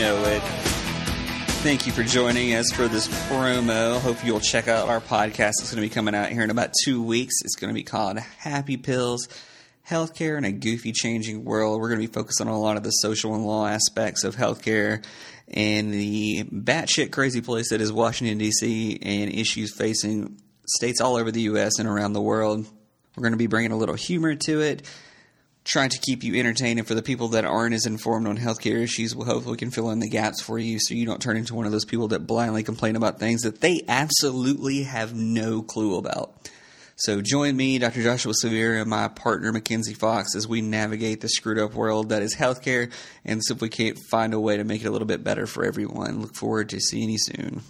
know it. Thank you for joining us for this promo. Hope you'll check out our podcast. It's going to be coming out here in about two weeks. It's going to be called Happy Pills Healthcare in a Goofy Changing World. We're going to be focusing on a lot of the social and law aspects of healthcare and the batshit crazy place that is Washington, D.C., and issues facing states all over the U.S. and around the world. We're going to be bringing a little humor to it trying to keep you entertained. And for the people that aren't as informed on healthcare issues, we hopefully can fill in the gaps for you so you don't turn into one of those people that blindly complain about things that they absolutely have no clue about. So join me, Dr. Joshua Severe, and my partner Mackenzie Fox as we navigate the screwed up world that is healthcare and simply can't find a way to make it a little bit better for everyone. Look forward to seeing you soon.